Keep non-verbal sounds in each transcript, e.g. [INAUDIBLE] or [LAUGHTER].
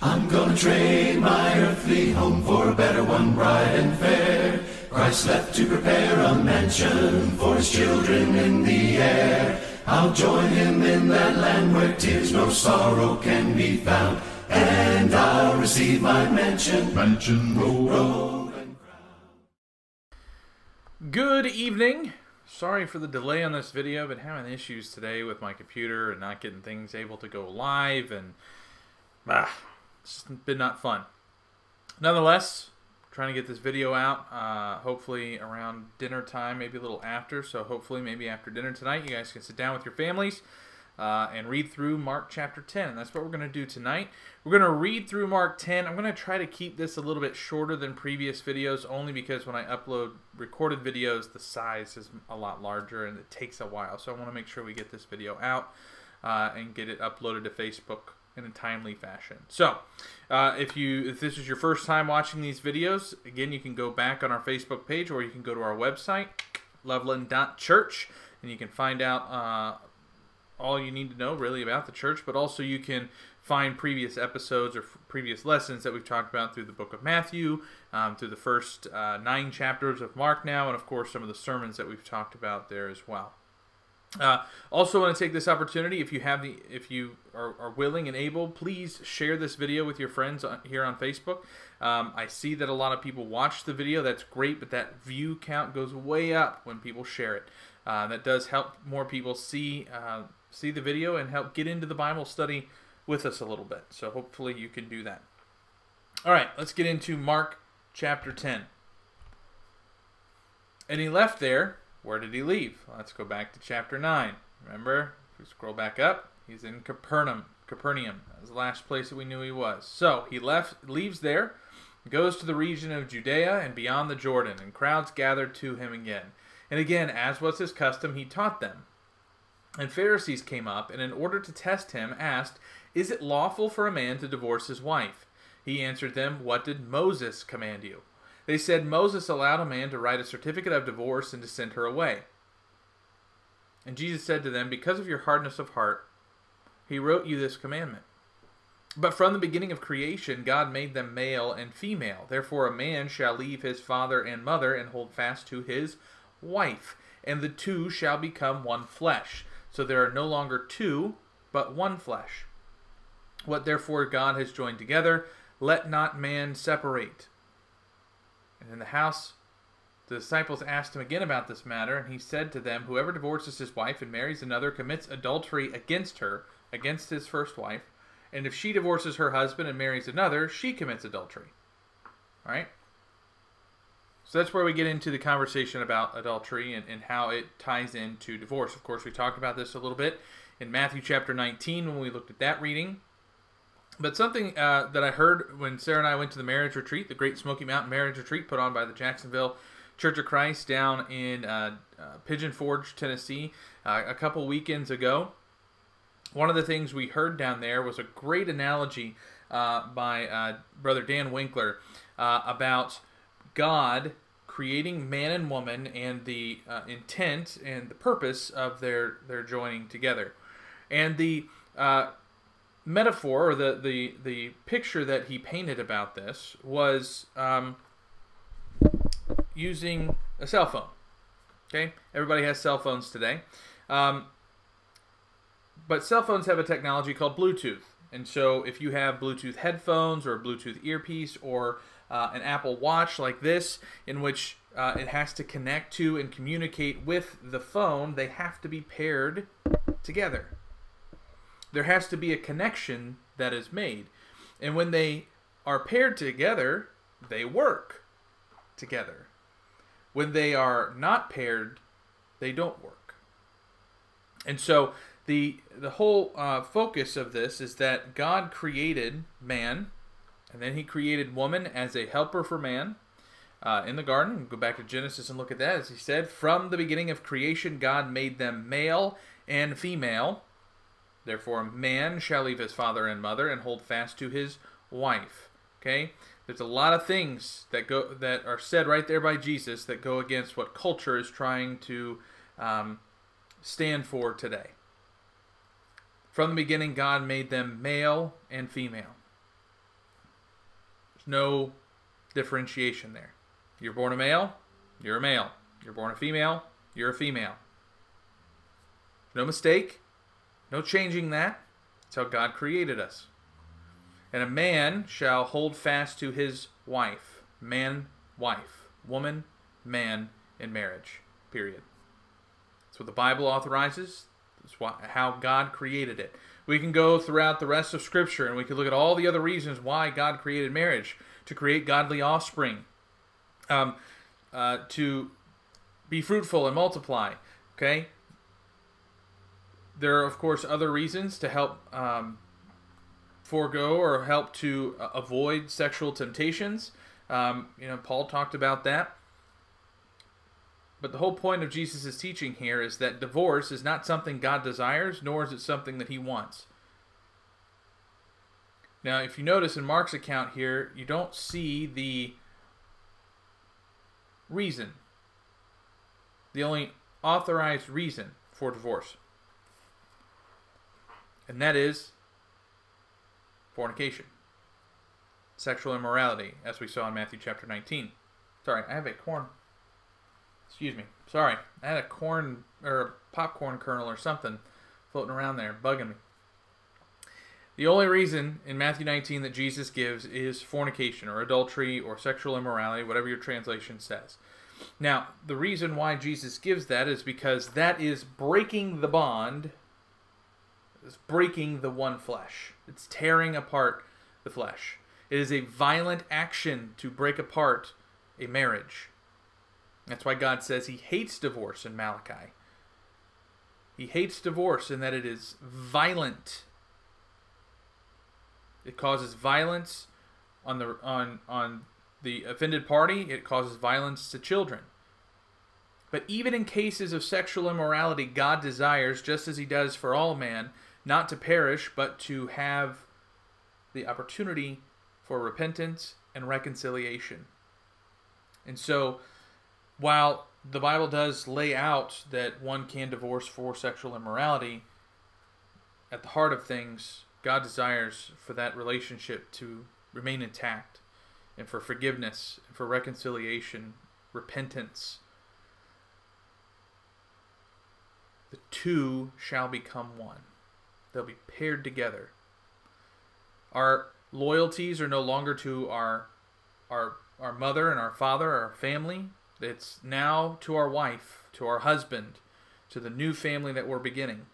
I'm gonna trade my earthly home for a better one, bright and fair. Christ left to prepare a mansion for his children in the air. I'll join him in that land where tears no sorrow can be found. And I'll receive my mansion, mansion roll, roll and Good evening. Sorry for the delay on this video. Been having issues today with my computer and not getting things able to go live and ah, it's been not fun. Nonetheless, trying to get this video out. Uh, hopefully around dinner time, maybe a little after. So hopefully maybe after dinner tonight, you guys can sit down with your families. Uh, and read through Mark chapter 10. And that's what we're going to do tonight. We're going to read through Mark 10. I'm going to try to keep this a little bit shorter than previous videos, only because when I upload recorded videos, the size is a lot larger and it takes a while. So I want to make sure we get this video out uh, and get it uploaded to Facebook in a timely fashion. So, uh, if you if this is your first time watching these videos, again, you can go back on our Facebook page or you can go to our website, loveland.church, and you can find out uh, all you need to know really about the church, but also you can find previous episodes or f- previous lessons that we've talked about through the book of Matthew, um, through the first uh, nine chapters of Mark now, and of course some of the sermons that we've talked about there as well. Uh, also, want to take this opportunity if you have the if you are, are, willing and able, please share this video with your friends on, here on Facebook. Um, I see that a lot of people watch the video. That's great, but that view count goes way up when people share it. Uh, that does help more people see uh, see the video and help get into the Bible study with us a little bit. So hopefully you can do that. All right, let's get into Mark chapter 10. And he left there where did he leave? Let's go back to chapter 9. Remember, if we scroll back up, he's in Capernaum. Capernaum. Was the last place that we knew he was. So he left, leaves there, goes to the region of Judea and beyond the Jordan, and crowds gathered to him again. And again, as was his custom, he taught them. And Pharisees came up, and in order to test him, asked, Is it lawful for a man to divorce his wife? He answered them, What did Moses command you? They said Moses allowed a man to write a certificate of divorce and to send her away. And Jesus said to them, Because of your hardness of heart, he wrote you this commandment. But from the beginning of creation, God made them male and female. Therefore, a man shall leave his father and mother and hold fast to his wife, and the two shall become one flesh. So there are no longer two, but one flesh. What therefore God has joined together, let not man separate. And in the house, the disciples asked him again about this matter, and he said to them, Whoever divorces his wife and marries another commits adultery against her, against his first wife. And if she divorces her husband and marries another, she commits adultery. All right? So that's where we get into the conversation about adultery and, and how it ties into divorce. Of course, we talked about this a little bit in Matthew chapter 19 when we looked at that reading. But something uh, that I heard when Sarah and I went to the marriage retreat, the Great Smoky Mountain Marriage Retreat put on by the Jacksonville Church of Christ down in uh, uh, Pigeon Forge, Tennessee, uh, a couple weekends ago. One of the things we heard down there was a great analogy uh, by uh, Brother Dan Winkler about God creating man and woman and the intent and the purpose of their, their joining together. And the metaphor or the, the, the picture that he painted about this was um, using a cell phone. Okay, everybody has cell phones today, um, but cell phones have a technology called Bluetooth. And so, if you have Bluetooth headphones or a Bluetooth earpiece or uh, an Apple Watch like this, in which uh, it has to connect to and communicate with the phone, they have to be paired together there has to be a connection that is made. And when they are paired together, they work together. When they are not paired, they don't work. And so the the whole uh, focus of this is that God created man, and then He created woman as a helper for man. Uh, in the garden, go back to Genesis and look at that. As He said, from the beginning of creation, God made them male and female. Therefore, man shall leave his father and mother and hold fast to his wife. Okay? There's a lot of things that go that are said right there by Jesus that go against what culture is trying to um, stand for today. From the beginning, God made them male and female. There's no differentiation there. You're born a male, you're a male. You're born a female, you're a female. No mistake, no changing that. That's how God created us. And a man shall hold fast to his wife. Man, wife. Woman, man in marriage. Period. That's what the Bible authorizes. That's how God created it. We can go throughout the rest of Scripture and we can look at all the other reasons why God created marriage to create godly offspring, um, uh, to be fruitful and multiply. Okay? There are, of course, other reasons to help um, forego or help to uh, avoid sexual temptations. Um, you know, Paul talked about that. But the whole point of Jesus' teaching here is that divorce is not something God desires, nor is it something that he wants. Now, if you notice in Mark's account here, you don't see the reason, the only authorized reason for divorce. And that is fornication, sexual immorality, as we saw in Matthew chapter 19. Sorry, I have a corn Excuse me. Sorry. I had a corn or a popcorn kernel or something floating around there, bugging me. The only reason in Matthew 19 that Jesus gives is fornication or adultery or sexual immorality, whatever your translation says. Now, the reason why Jesus gives that is because that is breaking the bond, it's breaking the one flesh. It's tearing apart the flesh. It is a violent action to break apart a marriage. That's why God says he hates divorce in Malachi. He hates divorce in that it is violent. It causes violence on the on on the offended party, it causes violence to children. But even in cases of sexual immorality, God desires, just as he does for all man, not to perish, but to have the opportunity for repentance and reconciliation. And so while the Bible does lay out that one can divorce for sexual immorality, at the heart of things, God desires for that relationship to remain intact and for forgiveness and for reconciliation, repentance. The two shall become one. They'll be paired together. Our loyalties are no longer to our our our mother and our father, our family, it's now to our wife, to our husband, to the new family that we're beginning.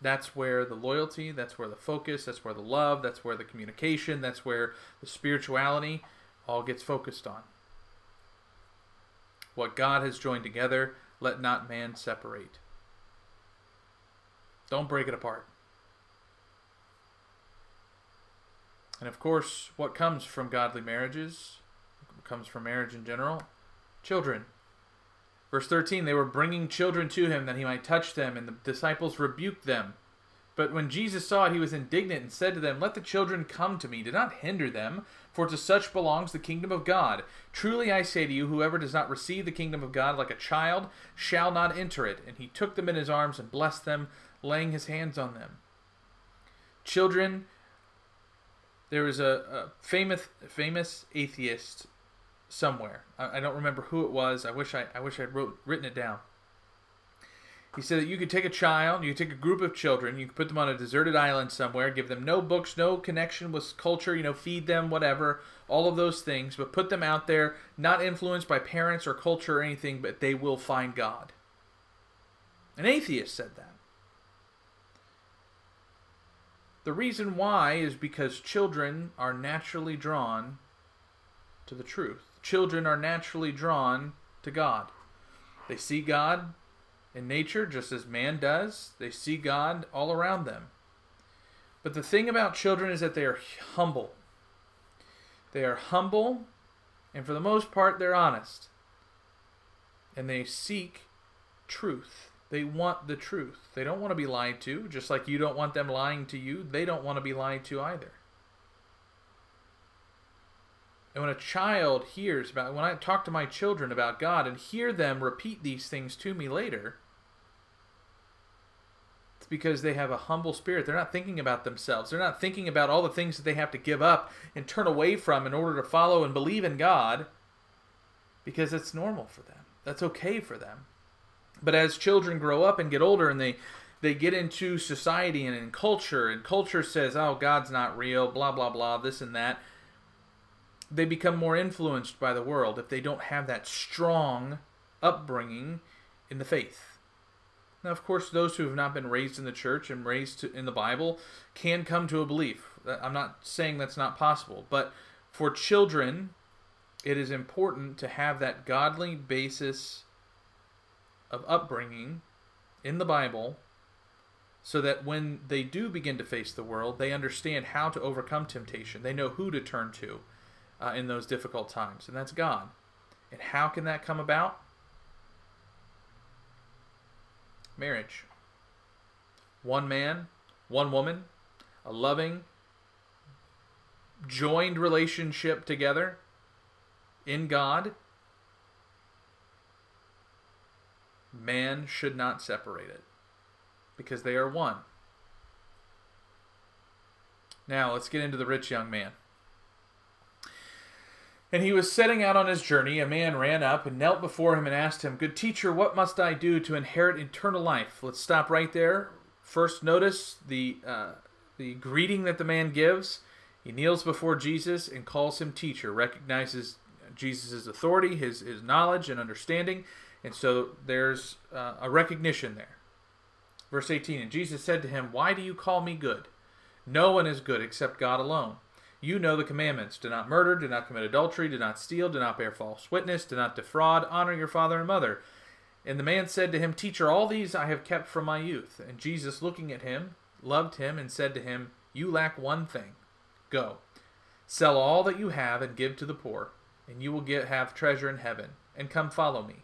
That's where the loyalty, that's where the focus, that's where the love, that's where the communication, that's where the spirituality all gets focused on. What God has joined together, let not man separate. Don't break it apart. And of course, what comes from godly marriages, comes from marriage in general, children. Verse 13, they were bringing children to him that he might touch them, and the disciples rebuked them. But when Jesus saw it, he was indignant and said to them, Let the children come to me, do not hinder them, for to such belongs the kingdom of God. Truly I say to you, whoever does not receive the kingdom of God like a child shall not enter it. And he took them in his arms and blessed them, laying his hands on them. Children, there was a, a famous famous atheist somewhere. I, I, don't remember who it was. I wish I, I wish I'd wrote, written it down. He said that you could take a child, you could take a group of children, you could put them on a deserted island somewhere, give them no books, no connection with culture, you know, feed them, whatever, all of those things, but put them out there, not influenced by parents or culture or anything, but they will find God. An atheist said that. The reason why is because children are naturally drawn to the truth children are naturally drawn to God. They see God in nature just as man does, they see God all around them. But the thing about children is that they are humble. They are humble, and for the most part, they're honest. And they seek truth. They want the truth. They don't want to be lied to, just like you don't want them lying to you. They don't want to be lied to either. And when a child hears about, when I talk to my children about God and hear them repeat these things to me later, It's because they have a humble spirit. They're not thinking about themselves. They're not thinking about all the things that they have to give up and turn away from in order to follow and believe in God because it's normal for them. That's okay for them. But as children grow up and get older and they they get into society and in culture and culture says, "Oh, God's not real, blah blah blah, this and that." They become more influenced by the world if they don't have that strong upbringing in the faith. Now, of course, those who have not been raised in the church and raised in the Bible can come to a belief. Uh, I'm not saying that's not possible, but for children, it is important to have that godly basis of upbringing in the Bible so that when they do begin to face the world, they understand how to overcome temptation. They know who to turn to uh, in those difficult times, and that's God. And how can that come about? Marriage. One man, one woman, a loving, joined relationship together in God. Man should not separate it because they are one. Now, let's get into the rich young man. And he was setting out on his journey. A man ran up and knelt before him and asked him, Good teacher, what must I do to inherit eternal life? Let's stop right there. First, notice the, uh, the greeting that the man gives. He kneels before Jesus and calls him teacher, recognizes Jesus' authority, his, his knowledge and understanding. And so there's uh, a recognition there. Verse 18 And Jesus said to him, Why do you call me good? No one is good except God alone. You know the commandments do not murder, do not commit adultery, do not steal, do not bear false witness, do not defraud, honor your father and mother. And the man said to him, Teacher, all these I have kept from my youth. And Jesus, looking at him, loved him and said to him, You lack one thing. Go, sell all that you have and give to the poor, and you will get, have treasure in heaven. And come follow me.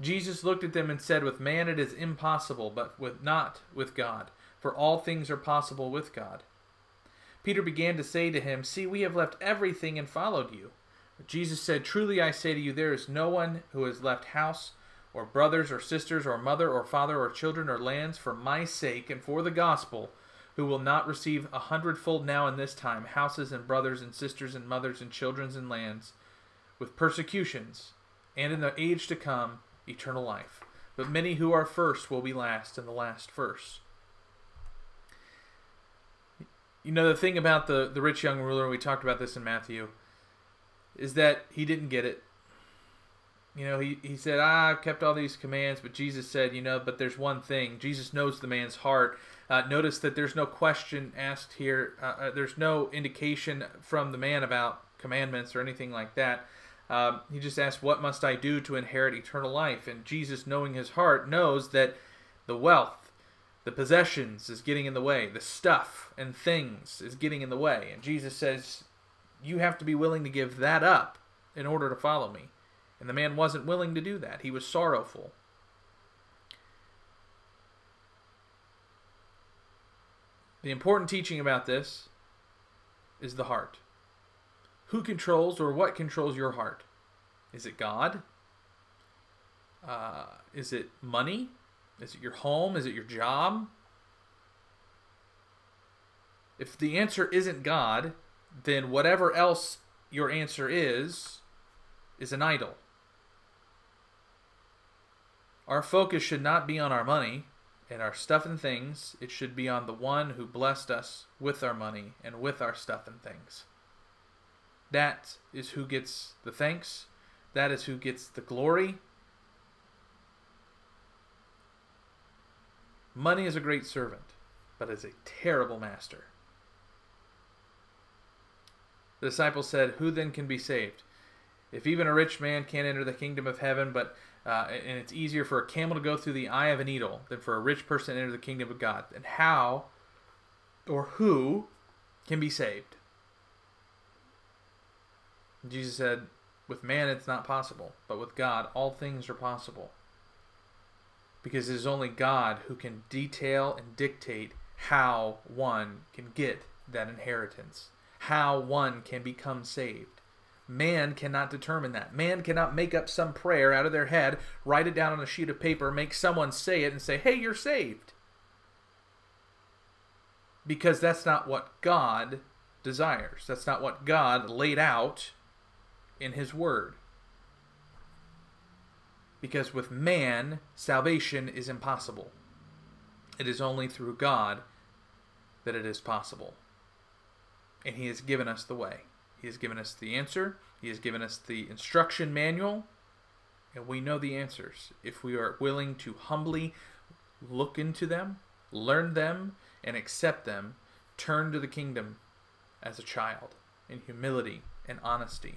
Jesus looked at them and said, With man it is impossible, but with not with God, for all things are possible with God. Peter began to say to him, See, we have left everything and followed you. Jesus said, Truly I say to you, there is no one who has left house, or brothers, or sisters, or mother, or father, or children, or lands for my sake and for the gospel, who will not receive a hundredfold now in this time houses and brothers and sisters and mothers and children and lands, with persecutions, and in the age to come eternal life. But many who are first will be last, and the last first. You know, the thing about the, the rich young ruler, we talked about this in Matthew, is that he didn't get it. You know, he, he said, ah, I've kept all these commands, but Jesus said, you know, but there's one thing. Jesus knows the man's heart. Uh, notice that there's no question asked here. Uh, uh, there's no indication from the man about commandments or anything like that. Um, he just asked, What must I do to inherit eternal life? And Jesus, knowing his heart, knows that the wealth, the possessions is getting in the way, the stuff and things is getting in the way. And Jesus says, You have to be willing to give that up in order to follow me. And the man wasn't willing to do that. He was sorrowful. The important teaching about this is the heart. Who controls or what controls your heart? Is it God? Uh, is it money? Is it your home? Is it your job? If the answer isn't God, then whatever else your answer is, is an idol. Our focus should not be on our money and our stuff and things. It should be on the one who blessed us with our money and with our stuff and things. That is who gets the thanks. That is who gets the glory. Money is a great servant, but is a terrible master. The disciples said, Who then can be saved? If even a rich man can't enter the kingdom of heaven, but uh, and it's easier for a camel to go through the eye of a needle than for a rich person to enter the kingdom of God, then how or who can be saved? Jesus said, With man it's not possible, but with God all things are possible. Because it is only God who can detail and dictate how one can get that inheritance, how one can become saved. Man cannot determine that. Man cannot make up some prayer out of their head, write it down on a sheet of paper, make someone say it, and say, hey, you're saved. Because that's not what God desires. That's not what God laid out in His Word. Because with man, salvation is impossible. It is only through God that it is possible. And He has given us the way. He has given us the answer, He has given us the instruction manual, and we know the answers if we are willing to humbly look into them, learn them, and accept them, turn to the kingdom as a child in humility and honesty.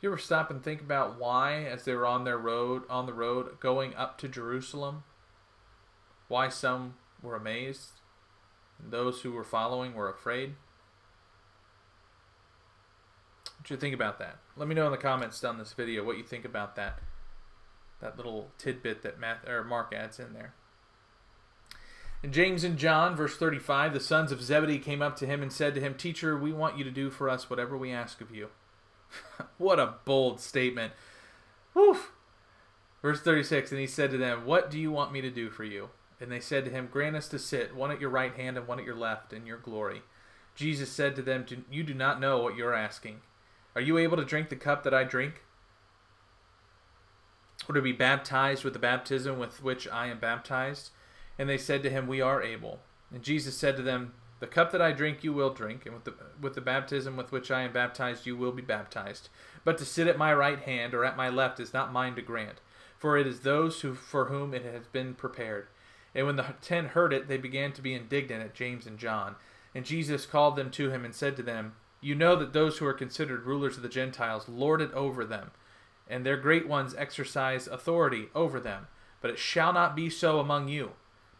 You ever stop and think about why, as they were on their road, on the road, going up to Jerusalem, why some were amazed and those who were following were afraid? What you think about that? Let me know in the comments down this video what you think about that. That little tidbit that Matt, or Mark adds in there. In James and John, verse 35, the sons of Zebedee came up to him and said to him, Teacher, we want you to do for us whatever we ask of you. [LAUGHS] what a bold statement. Whew. Verse 36 And he said to them, What do you want me to do for you? And they said to him, Grant us to sit, one at your right hand and one at your left, in your glory. Jesus said to them, You do not know what you're asking. Are you able to drink the cup that I drink? Or to be baptized with the baptism with which I am baptized? And they said to him, We are able. And Jesus said to them, the cup that I drink you will drink, and with the, with the baptism with which I am baptized you will be baptized. But to sit at my right hand or at my left is not mine to grant, for it is those who, for whom it has been prepared. And when the ten heard it, they began to be indignant at James and John. And Jesus called them to him and said to them, You know that those who are considered rulers of the Gentiles lord it over them, and their great ones exercise authority over them. But it shall not be so among you.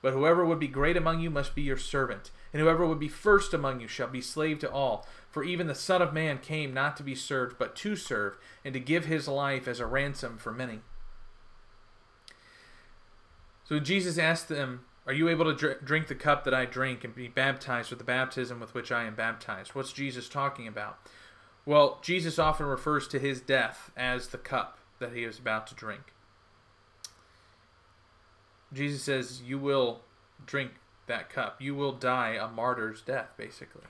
But whoever would be great among you must be your servant and whoever would be first among you shall be slave to all. For even the Son of Man came not to be served, but to serve, and to give his life as a ransom for many. So Jesus asked them, Are you able to drink the cup that I drink and be baptized with the baptism with which I am baptized? What's Jesus talking about? Well, Jesus often refers to his death as the cup that he is about to drink. Jesus says, You will drink that cup. You will die a martyr's death, basically.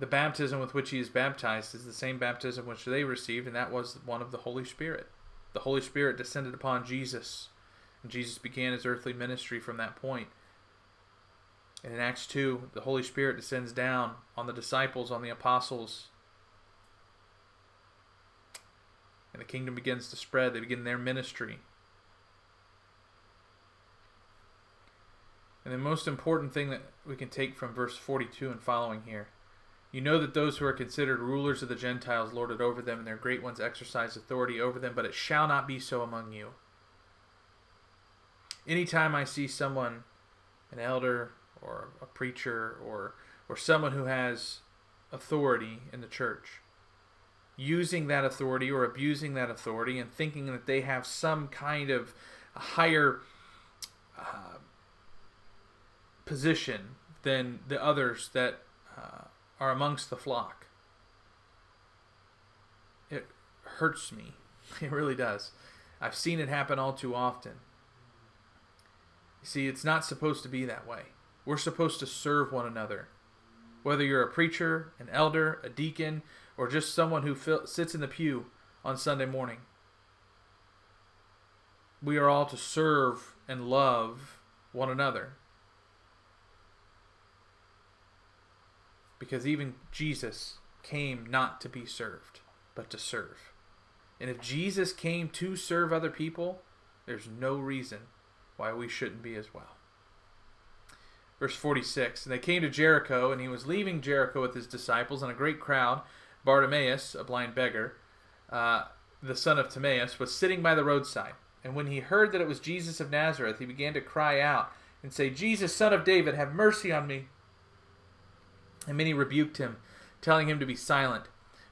The baptism with which he is baptized is the same baptism which they received, and that was one of the Holy Spirit. The Holy Spirit descended upon Jesus, and Jesus began his earthly ministry from that point. And in Acts 2, the Holy Spirit descends down on the disciples, on the apostles, and the kingdom begins to spread. They begin their ministry. And the most important thing that we can take from verse 42 and following here you know that those who are considered rulers of the Gentiles lord it over them, and their great ones exercise authority over them, but it shall not be so among you. Anytime I see someone, an elder or a preacher or or someone who has authority in the church, using that authority or abusing that authority and thinking that they have some kind of higher uh, position than the others that uh, are amongst the flock. It hurts me. [LAUGHS] It really does. I've seen it happen all too often. See, it's not supposed to be that way. We're supposed to serve one another. Whether you're a preacher, an elder, a deacon, or just someone who sits in the pew on Sunday morning. we are all to serve and love one another. Because even Jesus came not to be served, but to serve. And if Jesus came to serve other people, there's no reason why we shouldn't be as well. Verse 46 And they came to Jericho, and he was leaving Jericho with his disciples, and a great crowd. Bartimaeus, a blind beggar, uh, the son of Timaeus, was sitting by the roadside. And when he heard that it was Jesus of Nazareth, he began to cry out and say, Jesus, son of David, have mercy on me. And many rebuked him, telling him to be silent.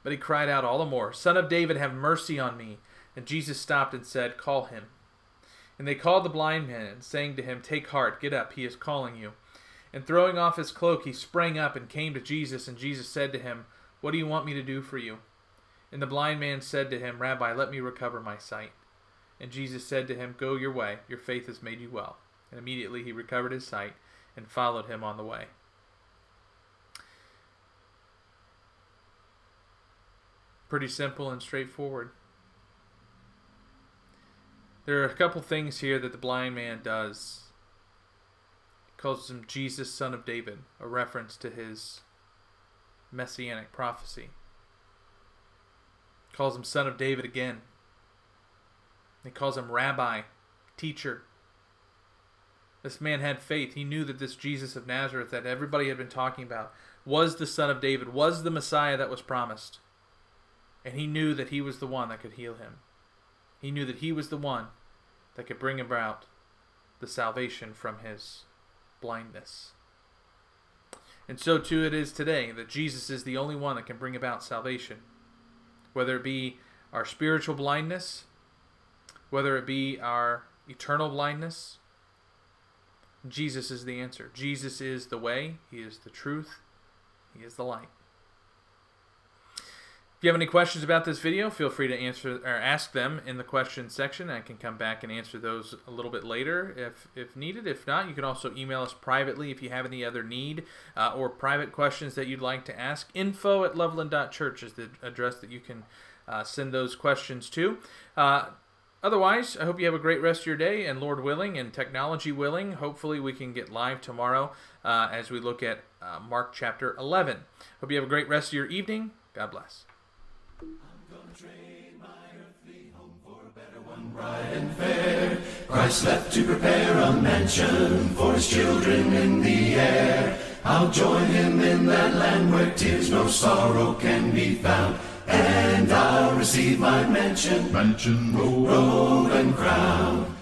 But he cried out all the more, Son of David, have mercy on me. And Jesus stopped and said, Call him. And they called the blind man, saying to him, Take heart, get up, he is calling you. And throwing off his cloak, he sprang up and came to Jesus. And Jesus said to him, What do you want me to do for you? And the blind man said to him, Rabbi, let me recover my sight. And Jesus said to him, Go your way, your faith has made you well. And immediately he recovered his sight and followed him on the way. Pretty simple and straightforward. There are a couple things here that the blind man does. He calls him Jesus, son of David, a reference to his messianic prophecy. He calls him son of David again. He calls him rabbi, teacher. This man had faith. He knew that this Jesus of Nazareth that everybody had been talking about was the son of David, was the Messiah that was promised. And he knew that he was the one that could heal him. He knew that he was the one that could bring about the salvation from his blindness. And so too it is today that Jesus is the only one that can bring about salvation. Whether it be our spiritual blindness, whether it be our eternal blindness, Jesus is the answer. Jesus is the way, He is the truth, He is the light. If you have any questions about this video, feel free to answer or ask them in the question section. I can come back and answer those a little bit later if if needed. If not, you can also email us privately if you have any other need uh, or private questions that you'd like to ask. Info at loveland.church is the address that you can uh, send those questions to. Uh, Otherwise, I hope you have a great rest of your day, and Lord willing and technology willing, hopefully we can get live tomorrow uh, as we look at uh, Mark chapter 11. Hope you have a great rest of your evening. God bless. Christ left to prepare a mansion for his children in the air. I'll join him in that land where tears no sorrow can be found. And I'll receive my mansion, mansion, robe, robe and crown.